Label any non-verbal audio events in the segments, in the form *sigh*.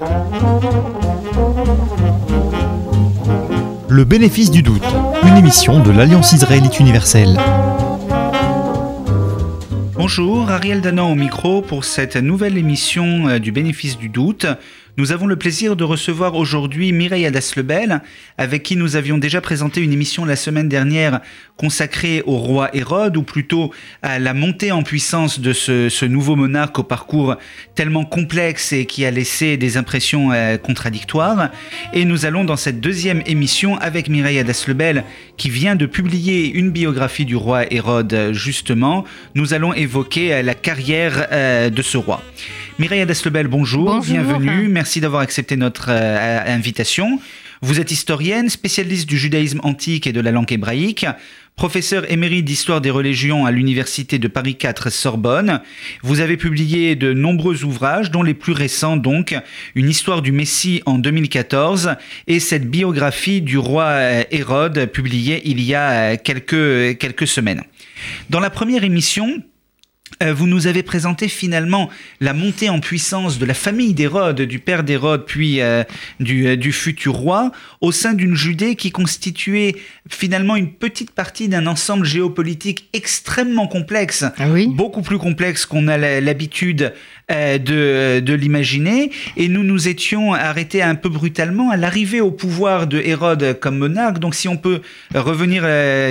Le bénéfice du doute, une émission de l'Alliance israélite universelle. Bonjour, Ariel Danan au micro pour cette nouvelle émission euh, du bénéfice du doute. Nous avons le plaisir de recevoir aujourd'hui Mireille Adas-Lebel, avec qui nous avions déjà présenté une émission la semaine dernière consacrée au roi Hérode, ou plutôt à la montée en puissance de ce, nouveau monarque au parcours tellement complexe et qui a laissé des impressions euh, contradictoires. Et nous allons dans cette deuxième émission avec Mireille Adas-Lebel, qui vient de publier une biographie du roi Hérode, justement. Nous allons évoquer euh, la carrière euh, de ce roi. Mireille Adas-Lebel, bonjour, bienvenue. Merci d'avoir accepté notre euh, invitation. Vous êtes historienne, spécialiste du judaïsme antique et de la langue hébraïque, professeur émérite d'histoire des religions à l'université de Paris 4 Sorbonne. Vous avez publié de nombreux ouvrages, dont les plus récents donc, une histoire du Messie en 2014 et cette biographie du roi euh, Hérode publiée il y a euh, quelques, quelques semaines. Dans la première émission, vous nous avez présenté finalement la montée en puissance de la famille d'Hérode, du père d'Hérode, puis euh, euh, du, futur roi, au sein d'une Judée qui constituait finalement une petite partie d'un ensemble géopolitique extrêmement complexe, ah oui beaucoup plus complexe qu'on a l'habitude de, de l'imaginer. Et nous nous étions arrêtés un peu brutalement à l'arrivée au pouvoir de Hérode comme monarque. Donc si on peut revenir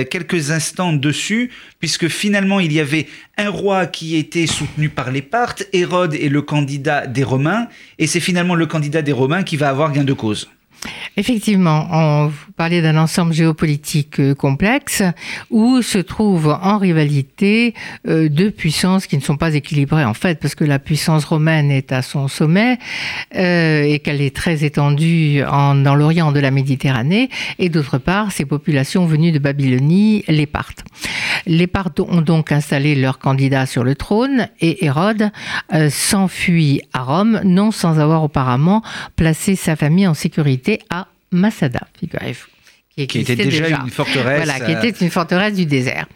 quelques instants dessus, puisque finalement il y avait un roi qui était soutenu par les Parthes, Hérode est le candidat des Romains, et c'est finalement le candidat des Romains qui va avoir gain de cause. Effectivement, on parlait d'un ensemble géopolitique euh, complexe où se trouvent en rivalité euh, deux puissances qui ne sont pas équilibrées en fait, parce que la puissance romaine est à son sommet euh, et qu'elle est très étendue dans l'Orient de la Méditerranée, et d'autre part, ces populations venues de Babylonie, les Parthes. Les Parthes ont donc installé leur candidat sur le trône et Hérode s'enfuit à Rome, non sans avoir auparavant placé sa famille en sécurité à Masada, figurez-vous qui, était déjà, une forteresse. Voilà, qui était une forteresse du désert.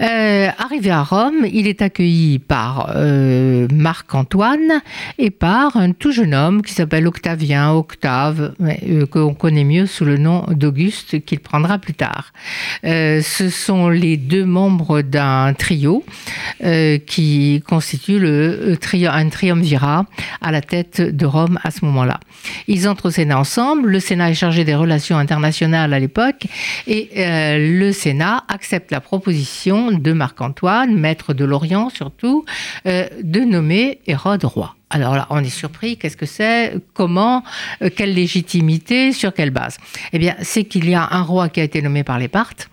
Euh, arrivé à Rome, il est accueilli par euh, Marc-Antoine et par un tout jeune homme qui s'appelle Octavien, Octave, euh, qu'on connaît mieux sous le nom d'Auguste, qu'il prendra plus tard. Euh, ce sont les deux membres d'un trio euh, qui constitue le un triumvirat à la tête de Rome à ce moment-là. Ils entrent au Sénat ensemble. Le Sénat est chargé des relations internationales à l'époque et euh, le Sénat accepte la proposition de Marc-Antoine, maître de l'Orient surtout, euh, de nommer Hérode roi. Alors là, on est surpris. Qu'est-ce que c'est? Comment? Euh, Quelle légitimité? Sur quelle base? Eh bien, c'est qu'il y a un roi qui a été nommé par les Parthes.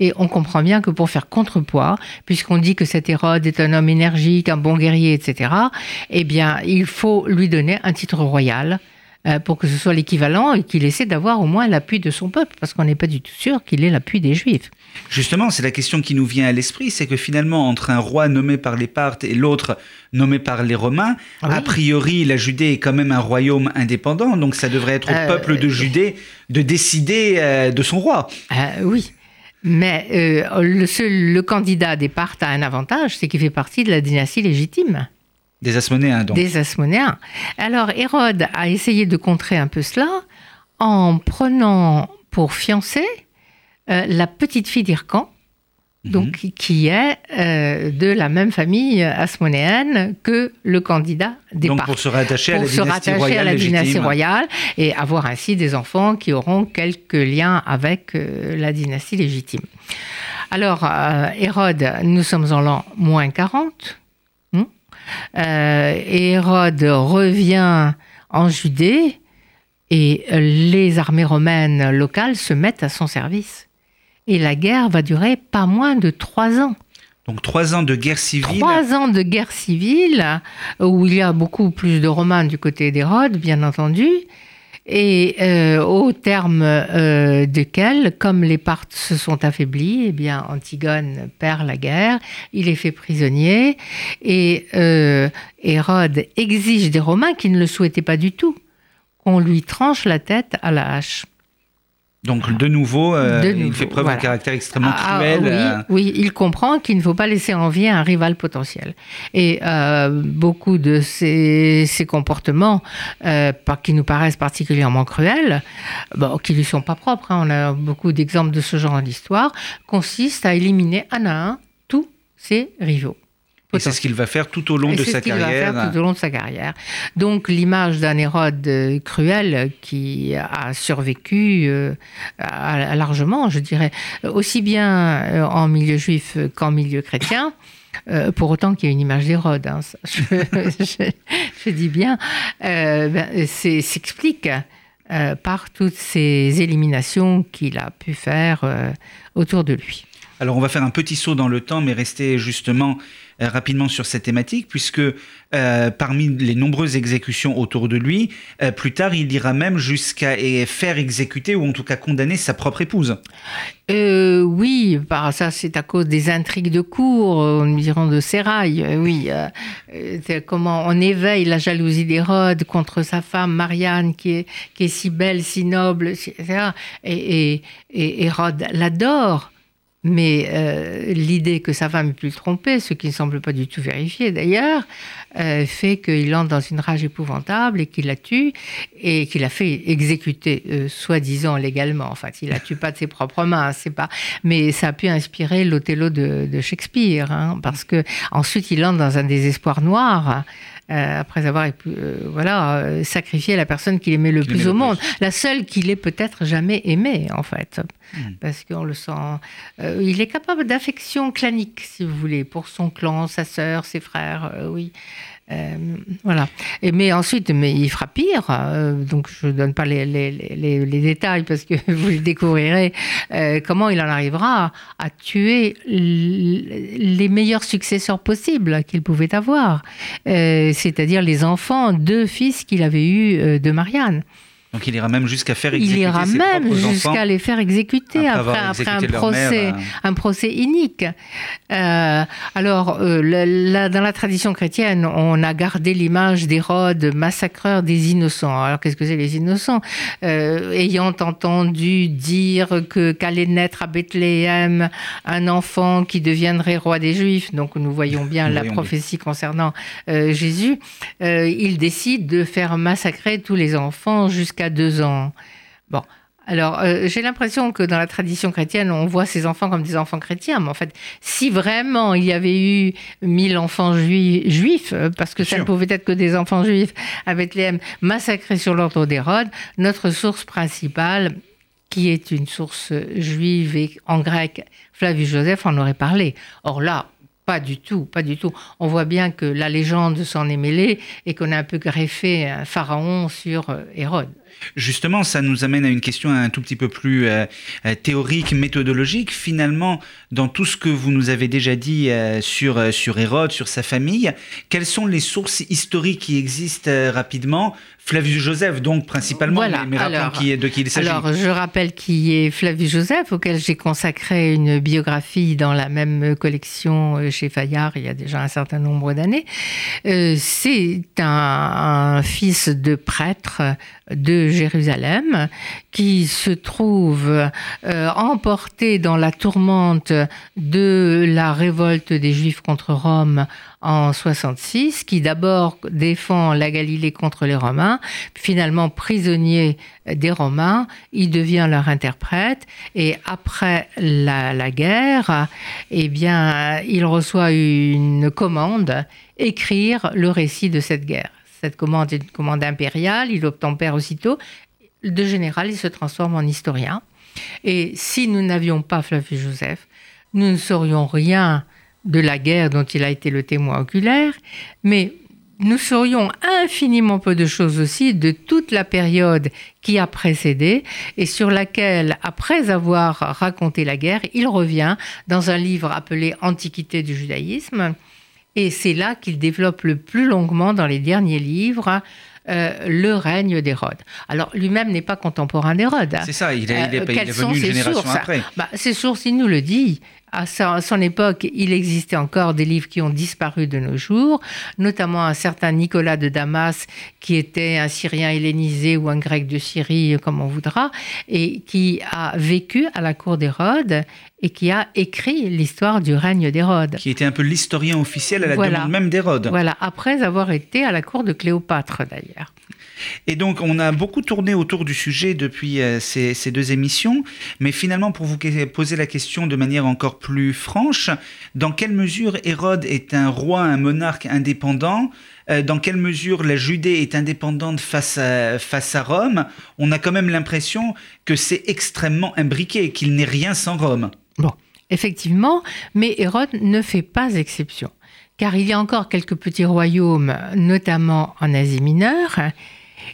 Et on comprend bien que pour faire contrepoids, puisqu'on dit que cet Hérode est un homme énergique, un bon guerrier, etc., eh bien, il faut lui donner un titre royal euh, pour que ce soit l'équivalent et qu'il essaie d'avoir au moins l'appui de son peuple, parce qu'on n'est pas du tout sûr qu'il ait l'appui des Juifs. Justement, c'est la question qui nous vient à l'esprit, c'est que finalement, entre un roi nommé par les Parthes et l'autre nommé par les Romains, a priori, la Judée est quand même un royaume indépendant, donc ça devrait être au euh, peuple de Judée de décider euh, de son roi. oui. Mais le, seul, le candidat des Parthes a un avantage, c'est qu'il fait partie de la dynastie légitime. Des Asmonéens, donc. Des Asmonéens. Alors, Hérode a essayé de contrer un peu cela en prenant pour fiancée euh, la petite fille d'Ircan, mhm. donc qui est euh, de la même famille asmonéenne que le candidat des Donc pour se rattacher, à, la se rattacher à la dynastie royale et avoir ainsi des enfants qui auront quelques liens avec euh, la dynastie légitime. Alors, Hérode, nous sommes en l'an moins 40, euh, Hérode revient en Judée et les armées romaines locales se mettent à son service. Et la guerre va durer pas moins de trois ans. Donc trois ans de guerre civile. Trois ans de guerre civile, où il y a beaucoup plus de Romains du côté d'Hérode, bien entendu, et euh, au terme euh, desquels, comme les Parthes se sont affaiblis, eh bien Antigone perd la guerre, il est fait prisonnier, et euh, Hérode exige des Romains qui ne le souhaitaient pas du tout qu'on lui tranche la tête à la hache. Donc de nouveau, euh, De il fait preuve voilà. d'un caractère extrêmement Ah, cruel. oui, euh, oui, il comprend qu'il ne faut pas laisser en vie un rival potentiel. Et euh, beaucoup de ces, ces comportements, qui nous paraissent particulièrement cruels, bon, qui lui sont pas propres, hein, on a beaucoup d'exemples de ce genre dans l'histoire, consistent à éliminer un à un tous ses rivaux. Et c'est ce qu'il va faire tout au long Et de sa ce qu'il va carrière. faire tout au long de sa carrière. Donc l'image d'un Hérode euh, cruel qui a survécu euh, à- à largement, je dirais, aussi bien euh, en milieu juif qu'en milieu chrétien. euh, pour autant qu'il y ait une image d'Hérode, hein, je, *laughs* je- je dis bien, euh, ben, s'explique euh, par toutes ces éliminations qu'il a pu faire euh, autour de lui. Alors on va faire un petit saut dans le temps, mais rester justement euh, rapidement sur cette thématique, puisque euh, parmi les nombreuses exécutions autour de lui, euh, plus tard il ira même jusqu'à faire exécuter ou en tout cas condamner sa propre épouse. Euh, oui, par ça c'est à cause des intrigues de cour, euh, nous dirons de Sérail. euh, oui, euh, euh, comment on éveille la jalousie d'Hérode contre sa femme Marianne qui est, qui est si belle, si noble, etc. Et, et- et Hérode l'adore. Mais euh, l'idée que sa femme ait pu le tromper, ce qui ne semble pas du tout vérifié d'ailleurs, euh, fait qu'il entre dans une rage épouvantable et qu'il la tue et qu'il a fait exécuter, euh, soi-disant légalement. En fait, il la tue pas de ses propres mains, c'est pas. Mais ça a pu inspirer l'Othello de, Shakespeare, hein, parce que ensuite il entre dans un désespoir noir. Euh, après avoir euh, voilà, euh, sacrifié la personne qu'il aimait le Qu'il plus aimait au le monde, la seule qu'il ait peut-être jamais aimée en fait, Hmm. parce qu'on le sent. euh, il est capable d'affection clanique, si vous voulez, pour son clan, sa sœur, ses frères, oui. Euh, voilà. Mais ensuite, mais il fera pire. euh, donc, je ne donne pas les, les- les- les détails parce que *laughs* vous le découvrirez. euh, comment il en arrivera à tuer les meilleurs successeurs possibles qu'il pouvait avoir. C'est-à-dire les enfants, deux fils qu'il avait eus de Marianne. Donc il ira même jusqu'à faire Il exécuter ira ses même jusqu'à les faire exécuter après un mère, euh. un procès inique. Euh, alors, euh, la- dans la tradition chrétienne, on a gardé l'image d'Hérode, massacreur des innocents. Alors, qu'est-ce que c'est les innocents? Euh, Ayant entendu dire que qu'allait naître à Bethléem un enfant qui deviendrait roi des Juifs, donc nous voyons bien Nous la voyons prophétie concernant Jésus, il décide de faire massacrer tous les enfants jusqu'à deux ans. Bon. Alors, euh, j'ai l'impression que dans la tradition chrétienne, on voit ces enfants comme des enfants chrétiens. Mais en fait, si vraiment il y avait eu mille enfants jui- juifs, euh, parce que ça ne pouvait être que des enfants juifs à Bethléem, massacrés sur l'ordre d'Hérode, notre source principale, qui est une source juive et en grec, Flavius Joseph en aurait parlé. Or là, pas du tout, pas du tout. On voit bien que la légende s'en est mêlée et qu'on a un peu greffé un pharaon sur euh, Hérode. Justement, ça nous amène à une question un tout petit peu plus euh, euh, théorique, méthodologique. Finalement, dans tout ce que vous nous avez déjà dit euh, sur, euh, sur Hérode, sur sa famille, quelles sont les sources historiques qui existent rapidement? Flavius Joseph, donc principalement, Voilà, mais, mais alors- qui est, de qui il s'agit. Alors, je rappelle qui est Flavius Joseph, auquel j'ai consacré une biographie dans la même collection chez Fayard il y a déjà un certain nombre d'années. C'est un, un fils de prêtre de Jérusalem qui se trouve euh, emporté dans la tourmente de la révolte des Juifs contre Rome en 66, qui d'abord défend la Galilée contre les Romains, finalement prisonnier des Romains, il devient leur interprète et après la, la guerre, eh bien, il reçoit une commande, écrire le récit de cette guerre. Cette commande est une commande impériale, il obtempère aussitôt. De général, il se transforme en historien. Et si nous n'avions pas Flavius Joseph, nous ne saurions rien de la guerre dont il a été le témoin oculaire, mais nous saurions infiniment peu de choses aussi de toute la période qui a précédé et sur laquelle, après avoir raconté la guerre, il revient dans un livre appelé Antiquité du judaïsme. Et c'est là qu'il développe le plus longuement dans les derniers livres euh, le règne d'Hérode. Alors lui-même n'est pas contemporain d'Hérode. C'est ça, il est, il est- Euh, il est venu une ses génération sources? après. bah, Ses sources, il nous le dit. À son époque, il existait encore des livres qui ont disparu de nos jours, notamment un certain Nicolas de Damas, qui était un Syrien hellénisé ou un Grec de Syrie, comme on voudra, et qui a vécu à la cour d'Hérode et qui a écrit l'histoire du règne d'Hérode. Qui était un peu l'historien officiel à la demande même d'Hérode. Voilà, après avoir été à la cour de Cléopâtre d'ailleurs. Et donc, on a beaucoup tourné autour du sujet depuis euh, ces, deux émissions, mais finalement, pour vous poser la question de manière encore plus franche, dans quelle mesure Hérode est un roi, un monarque indépendant? Euh, dans quelle mesure la Judée est indépendante face à, face à Rome, on a quand même l'impression que c'est extrêmement imbriqué, qu'il n'est rien sans Rome. Bon, effectivement, mais Hérode ne fait pas exception, car il y a encore quelques petits royaumes, notamment en Asie mineure,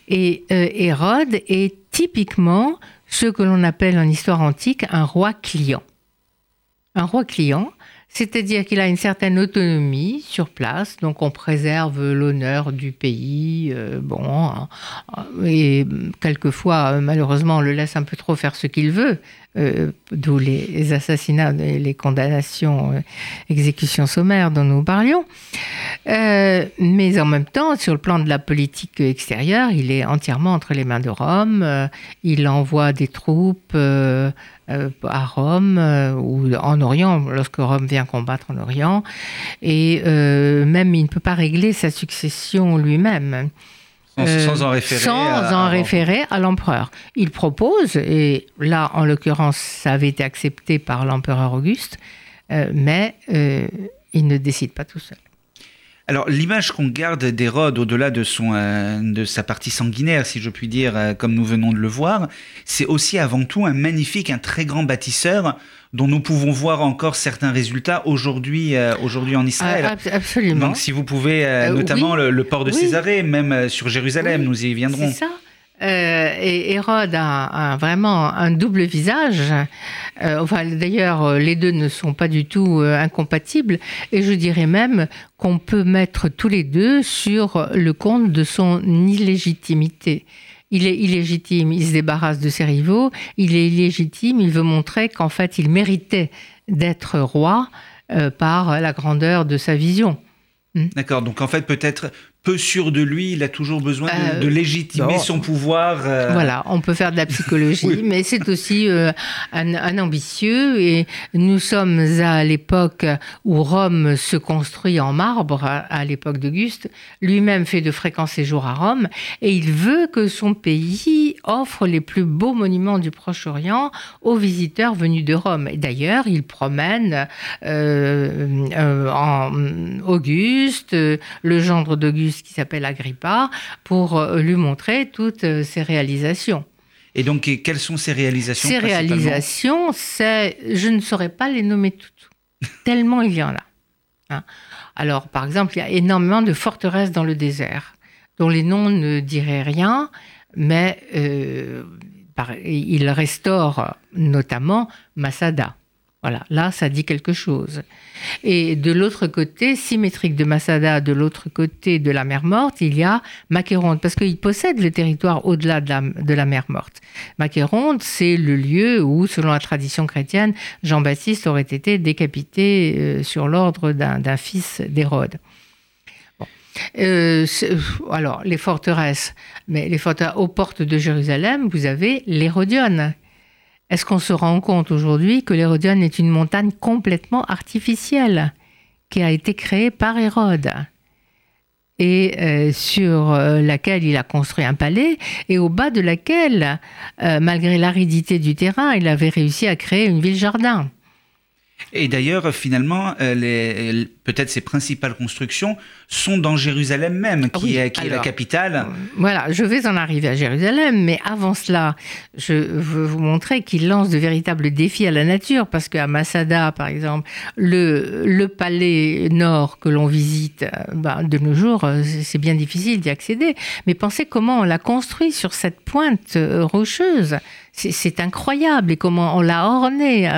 et euh, Hérode est typiquement ce que l'on appelle en histoire antique un roi client. Un roi client, c'est-à-dire qu'il a une certaine autonomie sur place, donc on préserve l'honneur du pays, euh, bon, et quelquefois, malheureusement, on le laisse un peu trop faire ce qu'il veut, euh, d'où les assassinats les condamnations, euh, exécutions sommaires dont nous parlions. mais en même temps, sur le plan de la politique extérieure, il est entièrement entre les mains de Rome, il envoie des troupes euh, à Rome euh, ou en Orient, lorsque Rome vient combattre en Orient. Et euh, même, il ne peut pas régler sa succession lui-même. Sans, en référer, à, référer à l'empereur. Il propose, et là, en l'occurrence, ça avait été accepté par l'empereur Auguste, mais il ne décide pas tout seul. Alors l'image qu'on garde d'Hérode au-delà de, son, euh, de sa partie sanguinaire, si je puis dire, euh, comme nous venons de le voir, c'est aussi avant tout un magnifique, un très grand bâtisseur dont nous pouvons voir encore certains résultats aujourd'hui euh, aujourd'hui en Israël. Ah, absolument. Donc si vous pouvez, notamment le, port de Césarée, même sur Jérusalem, nous y viendrons. C'est ça. Euh, et Hérode a, vraiment un double visage. Euh, enfin, d'ailleurs, les deux ne sont pas du tout euh, incompatibles. Et je dirais même qu'on peut mettre tous les deux sur le compte de son illégitimité. Il est illégitime, il se débarrasse de ses rivaux. Il est illégitime, il veut montrer qu'en fait, il méritait d'être roi par la grandeur de sa vision. D'accord, donc en fait peut-être peu sûr de lui, il a toujours besoin de, euh, légitimer son pouvoir. Euh. Voilà, on peut faire de la psychologie, *laughs* mais c'est aussi euh, un, ambitieux. Et nous sommes à l'époque où Rome se construit en marbre, à, l'époque d'Auguste. Lui-même fait de fréquents séjours à Rome, et il veut que son pays offre les plus beaux monuments du Proche-Orient aux visiteurs venus de Rome. Et d'ailleurs, il promène en Auguste, le gendre d'Auguste qui s'appelle Agrippa, pour euh, lui montrer toutes euh, ses réalisations. Et donc, quelles sont ces réalisations Ces réalisations, c'est, je ne saurais pas les nommer toutes, *laughs* tellement il y en a. Hein. Alors, par exemple, il y a énormément de forteresses dans le désert, dont les noms ne diraient rien, mais euh, il restaure notamment Masada. Voilà, là, ça dit quelque chose. Et de l'autre côté, symétrique de Masada, de l'autre côté de la mer Morte, il y a Macéronte, parce qu'il possède le territoire au-delà de la, mer Morte. Macéronte, c'est le lieu où, selon la tradition chrétienne, Jean-Baptiste aurait été décapité euh, sur l'ordre d'un fils d'Hérode. Euh, alors, les forteresses, mais les forteresses aux portes de Jérusalem, vous avez l'Hérodion, est-ce qu'on se rend compte aujourd'hui que l'Hérodion est une montagne complètement artificielle qui a été créée par Hérode et euh, sur euh, laquelle il a construit un palais et au bas de laquelle, euh, malgré l'aridité du terrain, il avait réussi à créer une ville-jardin? Et d'ailleurs, finalement, euh, peut-être ses principales constructions sont dans Jérusalem même, qui, est, la capitale. Voilà, je vais en arriver à Jérusalem, mais avant cela, je veux vous montrer qu'il lance de véritables défis à la nature, parce qu'à Masada, par exemple, le, le palais nord que l'on visite ben, de nos jours, euh, c'est bien difficile d'y accéder. Mais pensez comment on l'a construit sur cette pointe rocheuse. C'est incroyable et comment on l'a orné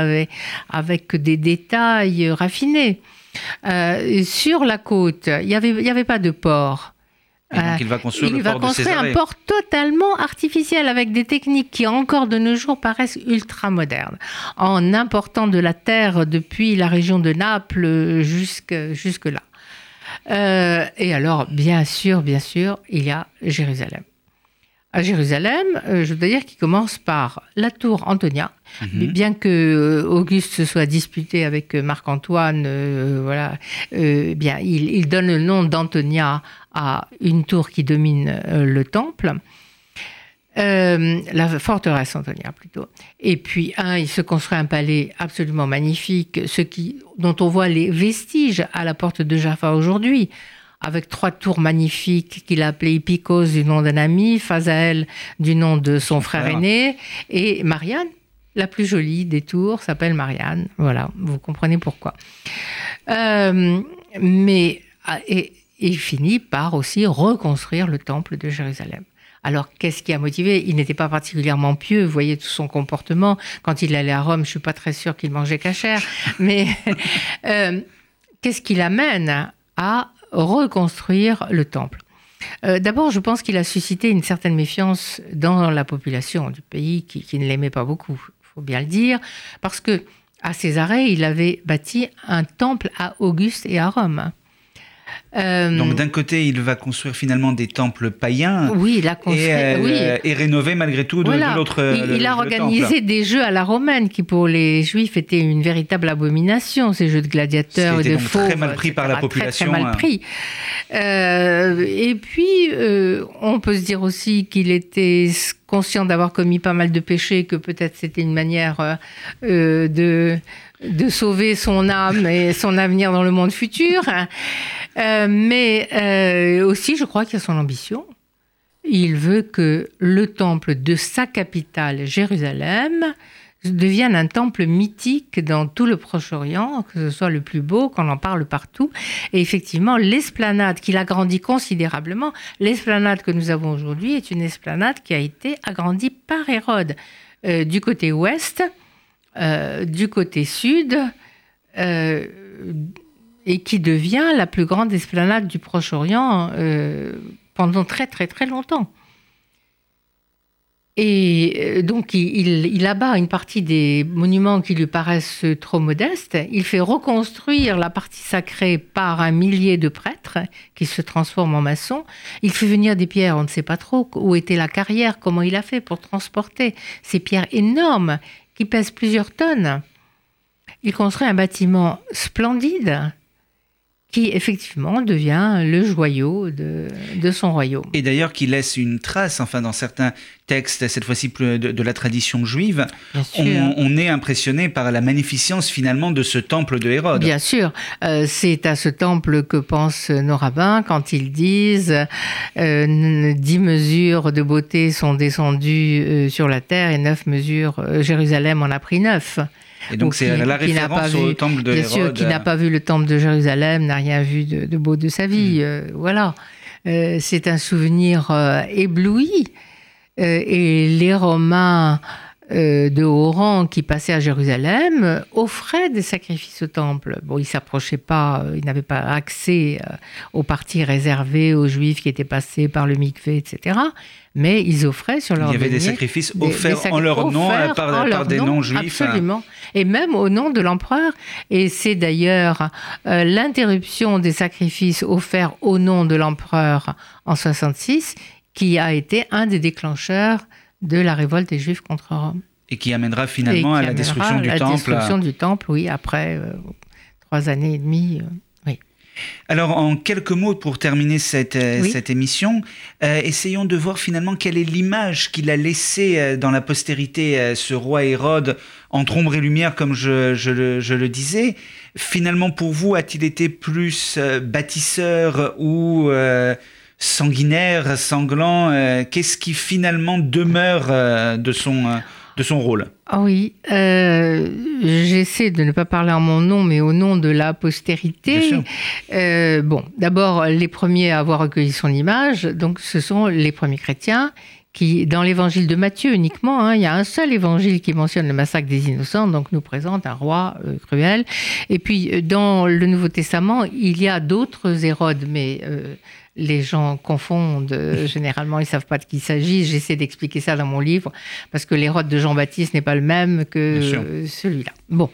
avec, des détails raffinés. Euh, sur la côte, il n'y avait, avait pas de port. Et donc il va construire il le va port de construire Césarée. un port totalement artificiel avec des techniques qui encore de nos jours paraissent ultra modernes, en important de la terre depuis la région de Naples jusque, jusque là. Euh, et alors, bien sûr, bien sûr, il y a Jérusalem. À Jérusalem, euh, je dois dire qu'il commence par la tour Antonia, Mhm. bien que euh, Auguste se soit disputé avec euh, Marc-Antoine, euh, voilà, euh, bien, il, il donne le nom d'Antonia à une tour qui domine euh, le temple. La forteresse Antonia plutôt. Et puis, un, il se construit un palais absolument magnifique, ce qui, dont on voit les vestiges à la porte de Jaffa aujourd'hui, avec trois tours magnifiques qu'il a appelées Hippikos du nom d'un ami, Phasaël du nom de son frère aîné, et Marianne, la plus jolie des tours, s'appelle Marianne. Voilà, vous comprenez pourquoi. Euh, mais ah, et il finit par aussi reconstruire le temple de Jérusalem. Alors, qu'est-ce qui a motivé? Il n'était pas particulièrement pieux, vous voyez tout son comportement. Quand il allait à Rome, je suis pas très sûre qu'il mangeait cachère. Mais *laughs* euh, qu'est-ce qui l'amène à reconstruire le temple Euh, D'abord, je pense qu'il a suscité une certaine méfiance dans la population du pays qui, ne l'aimait pas beaucoup, il faut bien le dire, parce que à Césarée, il avait bâti un temple à Auguste et à Rome. Euh, Donc d'un côté, il va construire finalement des temples païens oui, il a construit. et, euh, oui. et rénover malgré tout de, Voilà. de l'autre. Il, le- il a le organisé temple. des jeux à la romaine qui, pour les juifs, étaient une véritable abomination, ces jeux de gladiateurs et de fauves. très mal pris par la très, population, Très, hein. mal pris. Euh, et puis, euh, on peut se dire aussi qu'il était conscient d'avoir commis pas mal de péchés, que peut-être c'était une manière euh, euh, de de sauver son âme et son avenir dans le monde futur. Euh, mais euh, aussi, je crois qu'il y a son ambition. Il veut que le temple de sa capitale, Jérusalem, devienne un temple mythique dans tout le Proche-Orient, que ce soit le plus beau, qu'on en parle partout. Et effectivement, l'esplanade qu'il agrandit considérablement, l'esplanade que nous avons aujourd'hui est une esplanade qui a été agrandie par Hérode euh, du côté ouest, euh, du côté sud, euh, et qui devient la plus grande esplanade du Proche-Orient euh, pendant très très très longtemps. Et donc, il, il abat une partie des monuments qui lui paraissent trop modestes. Il fait reconstruire la partie sacrée par un millier de prêtres qui se transforment en maçons. Il fait venir des pierres, on ne sait pas trop où était la carrière, comment il a fait pour transporter ces pierres énormes qui pèsent plusieurs tonnes. Il construit un bâtiment splendide qui effectivement devient le joyau de, de son royaume. Et d'ailleurs, qui laisse une trace, enfin, dans certains textes, cette fois-ci de, de la tradition juive, on, on est impressionné par la magnificence finalement de ce temple de Hérode. Bien sûr, euh, c'est à ce temple que pensent nos rabbins quand ils disent euh, dix mesures de beauté sont descendues euh, sur la terre et neuf mesures, Jérusalem en a pris neuf. Et donc, c'est la référence au vu- temple de Bien sûr, qui n'a pas vu le temple de Jérusalem, n'a rien vu de, de beau de sa vie. euh, voilà. Euh, c'est un souvenir euh, ébloui. Et les Romains euh, de haut rang qui passaient à Jérusalem euh, offraient des sacrifices au temple. Bon, ils s'approchaient pas, euh, ils n'avaient pas accès aux parties réservées aux Juifs qui étaient passés par le mikvé, etc. Mais ils offraient sur leur Il y avait des sacrifices des- offerts en leur nom par, leur des non-juifs. hein. Absolument. Et même au nom de l'empereur. Et c'est d'ailleurs euh, l'interruption des sacrifices offerts au nom de l'empereur en 66 qui a été un des déclencheurs de la révolte des Juifs contre Rome. Et qui amènera finalement qui à la destruction du la temple. destruction du temple, oui, après euh, trois années et demie. euh, oui. Alors, en quelques mots pour terminer cette, euh, Oui. cette émission, euh, essayons de voir finalement quelle est l'image qu'il a laissée dans la postérité, ce roi Hérode, entre ombre et lumière, comme je, je le, je le disais. Finalement, pour vous, a-t-il été plus bâtisseur ou sanguinaire, sanglant euh, Qu'est-ce qui finalement demeure euh, de, son, euh, de son rôle? Ah oui, j'essaie de ne pas parler en mon nom, mais au nom de la postérité. Bon, d'abord, les premiers à avoir recueilli son image, donc ce sont les premiers chrétiens qui, dans l'évangile de Matthieu uniquement, hein, il y a un seul évangile qui mentionne le massacre des innocents, donc nous présente un roi euh, cruel. Et puis, dans le Nouveau Testament, il y a d'autres Hérodes, mais euh, les gens confondent. euh, *laughs* généralement, ils savent pas de qui il s'agit. J'essaie d'expliquer ça dans mon livre parce que l'Hérode de Jean-Baptiste n'est pas le même que celui-là. Bon.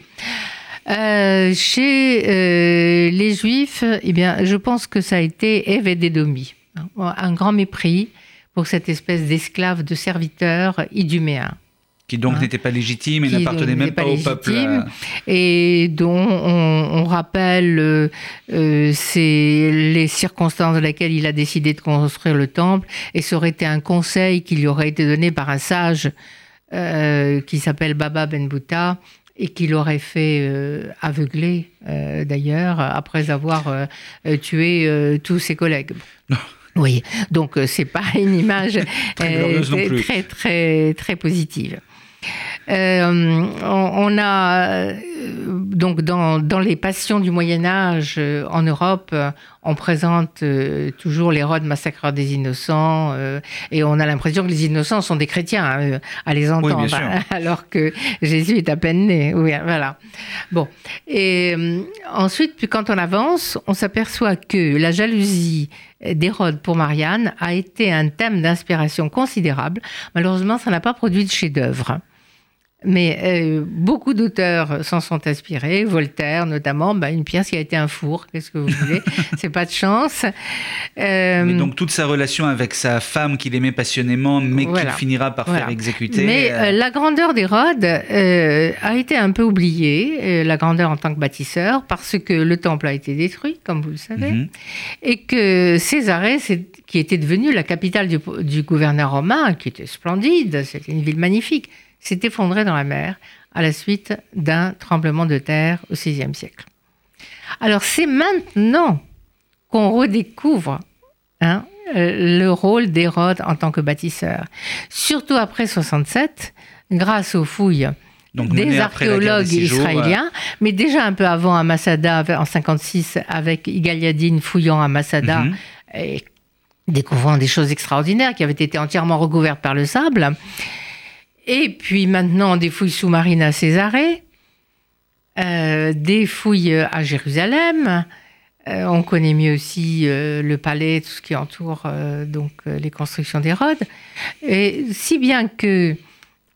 Euh, chez euh, les Juifs, eh bien, je pense que ça a été Evededomi, hein, un grand mépris pour cette espèce d'esclave, de serviteur iduméen Qui donc Hein. n'était pas légitime et n'appartenait même pas, pas au peuple. et dont on, on rappelle euh, euh, les circonstances dans lesquelles il a décidé de construire le temple, et ça aurait été un conseil qui lui aurait été donné par un sage euh, qui s'appelle Baba Ben et qui l'aurait fait euh, aveugler euh, d'ailleurs après avoir euh, tué tous ses collègues. Oui, donc c'est pas une image *laughs* très très très positive. Euh, on, on a euh, donc dans, dans les passions du Moyen Âge euh, en Europe, on présente euh, toujours l'Hérode massacreur des innocents et on a l'impression que les innocents sont des chrétiens hein, à les entendre, *laughs* alors que Jésus est à peine né. Oui, voilà. Bon, et ensuite, puis quand on avance, on s'aperçoit que la jalousie d'Hérode pour Marianne a été un thème d'inspiration considérable. Malheureusement, ça n'a pas produit de chef-d'œuvre. Mais euh, beaucoup d'auteurs s'en sont inspirés, Voltaire notamment, bah, une pièce qui a été un four, qu'est-ce que vous voulez, *laughs* c'est pas de chance. Euh, Mais donc toute sa relation avec sa femme qu'il aimait passionnément, mais Voilà. qu'il finira par Voilà. faire exécuter. Mais euh, euh, la grandeur d'Hérode a été un peu oubliée, la grandeur en tant que bâtisseur, parce que le temple a été détruit, comme vous le savez, mhm. et que Césarée, qui était devenue la capitale du, du gouverneur romain, qui était splendide, c'était une ville magnifique, s'est effondrée dans la mer à la suite d'un tremblement de terre au VIe siècle. Alors c'est maintenant qu'on redécouvre hein, euh, le rôle d'Hérode en tant que bâtisseur. Surtout après 67, grâce aux fouilles Donc, des archéologues euh, israéliens, mais déjà un peu avant à Masada, en 56, avec Igaliadine fouillant à Masada mhm. et découvrant des choses extraordinaires qui avaient été entièrement recouvertes par le sable. Et puis maintenant, des fouilles sous-marines à Césarée, euh, des fouilles à Jérusalem. Euh, on connaît mieux aussi euh, le palais, tout ce qui entoure euh, donc euh, les constructions d'Hérode. Et si bien que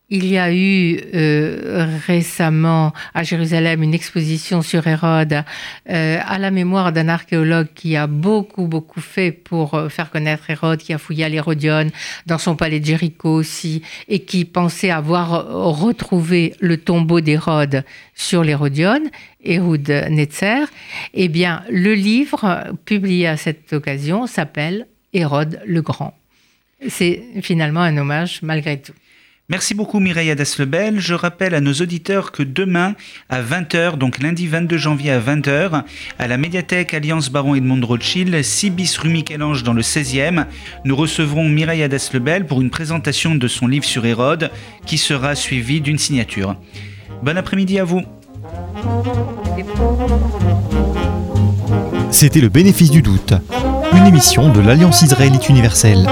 il y a eu euh, récemment à Jérusalem une exposition sur Hérode euh, à la mémoire d'un archéologue qui a beaucoup, beaucoup fait pour euh, faire connaître Hérode, qui a fouillé à l'Hérodion, dans son palais de Jéricho aussi, et qui pensait avoir retrouvé le tombeau d'Hérode sur l'Hérodion, Ehud Netzer. Eh bien, le livre publié à cette occasion s'appelle Hérode le Grand. C'est finalement un hommage malgré tout. Merci beaucoup Mireille Adas-Lebel. Je rappelle à nos auditeurs que demain à 20h, donc lundi 22 janvier à 20h, à la médiathèque Alliance Baron Edmond Rothschild, 6 bis rue Michel-Ange dans le 16e, nous recevrons Mireille Adas-Lebel pour une présentation de son livre sur Hérode qui sera suivie d'une signature. Bon après-midi à vous. C'était le bénéfice du doute, une émission de l'Alliance israélite universelle.